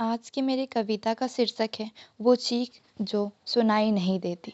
आज की मेरी कविता का शीर्षक है, वो चीख जो सुनाई नहीं देती।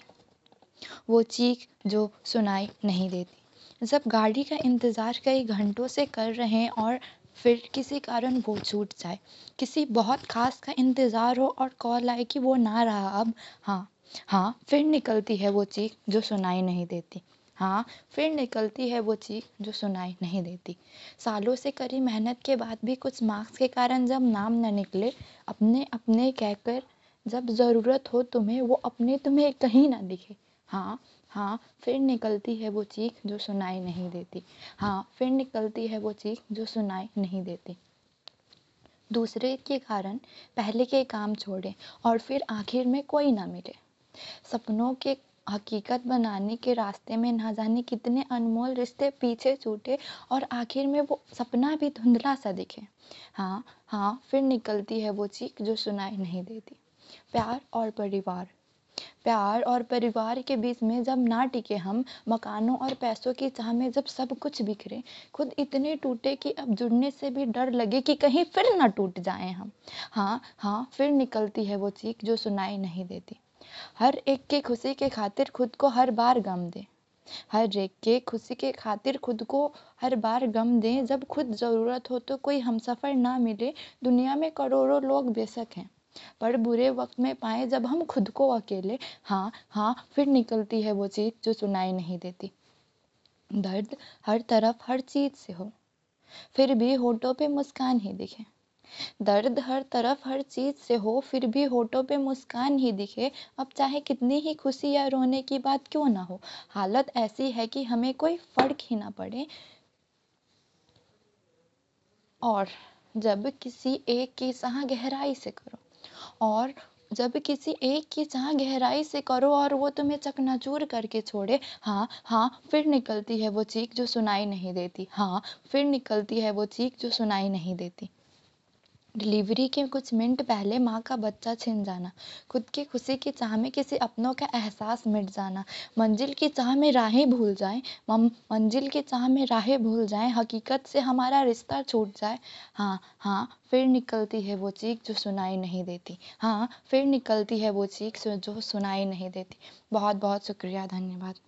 वो चीख जो सुनाई नहीं देती। जब गाड़ी का इंतज़ार कई घंटों से कर रहे हैं और फिर किसी कारण वो छूट जाए, किसी बहुत ख़ास का इंतज़ार हो और कॉल आए कि वो ना रहा, अब हाँ हाँ फिर निकलती है वो चीख जो सुनाई नहीं देती। हाँ फिर निकलती है वो चीख जो सुनाई नहीं देती। सालों से करी मेहनत के बाद भी कुछ मार्क्स के कारण जब नाम न निकले, अपने अपने कहकर जब ज़रूरत हो तुम्हें, वो अपने तुम्हें कहीं ना दिखे। हाँ हाँ फिर निकलती है वो चीख जो सुनाई नहीं देती। हाँ फिर निकलती है वो चीख जो सुनाई नहीं देती। दूसरे के कारण पहले के काम छोड़े और फिर आखिर में कोई ना मिले। सपनों के हकीकत बनाने के रास्ते में ना जाने कितने अनमोल रिश्ते पीछे छूटे और आखिर में वो सपना भी धुंधला सा दिखे। हाँ हाँ फिर निकलती है वो चीख जो सुनाई नहीं देती। प्यार और परिवार। प्यार और परिवार के बीच में जब ना टिके हम, मकानों और पैसों की चाह में जब सब कुछ बिखरे, खुद इतने टूटे कि अब जुड़ने से भी डर लगे कि कहीं फिर ना टूट जाएँ हम। हाँ हाँ फिर निकलती है वो चीख जो सुनाई नहीं देती। हर एक के खुशी के खातिर खुद को हर बार गम दे। हर एक के खुशी के खातिर खुद को हर बार गम दें। जब खुद ज़रूरत हो तो कोई हम सफ़र ना मिले। दुनिया में करोड़ों लोग बेशक हैं, पर बुरे वक्त में पाए जब हम खुद को अकेले। हाँ हाँ फिर निकलती है वो चीज़ जो सुनाई नहीं देती। दर्द हर तरफ़ हर चीज़ से हो, फिर भी होठों पे मुस्कान ही दिखे। दर्द हर तरफ़ हर चीज़ से हो, फिर भी होठों पे मुस्कान ही दिखे। अब चाहे कितनी ही खुशी या रोने की बात क्यों ना हो, हालत ऐसी है कि हमें कोई फ़र्क ही ना पड़े। और जब किसी एक की चाह गहराई से करो, और जब किसी एक की चाह गहराई से करो और वो तुम्हें चकनाचूर करके छोड़े हाँ हाँ फिर निकलती है वो चीख जो सुनाई नहीं देती। हाँ फिर निकलती है वो चीख जो सुनाई नहीं देती। डिलीवरी के कुछ मिनट पहले माँ का बच्चा छिन जाना। खुद की खुशी की चाह में किसी अपनों का एहसास मिट जाना। मंजिल की चाह में राहें भूल जाएँ। मंजिल की चाह में राहें भूल जाएँ। हकीकत से हमारा रिश्ता छूट जाए। हाँ हाँ फिर निकलती है वो चीख जो सुनाई नहीं देती। हाँ फिर निकलती है वो चीख जो सुनाई नहीं देती। बहुत बहुत शुक्रिया, धन्यवाद।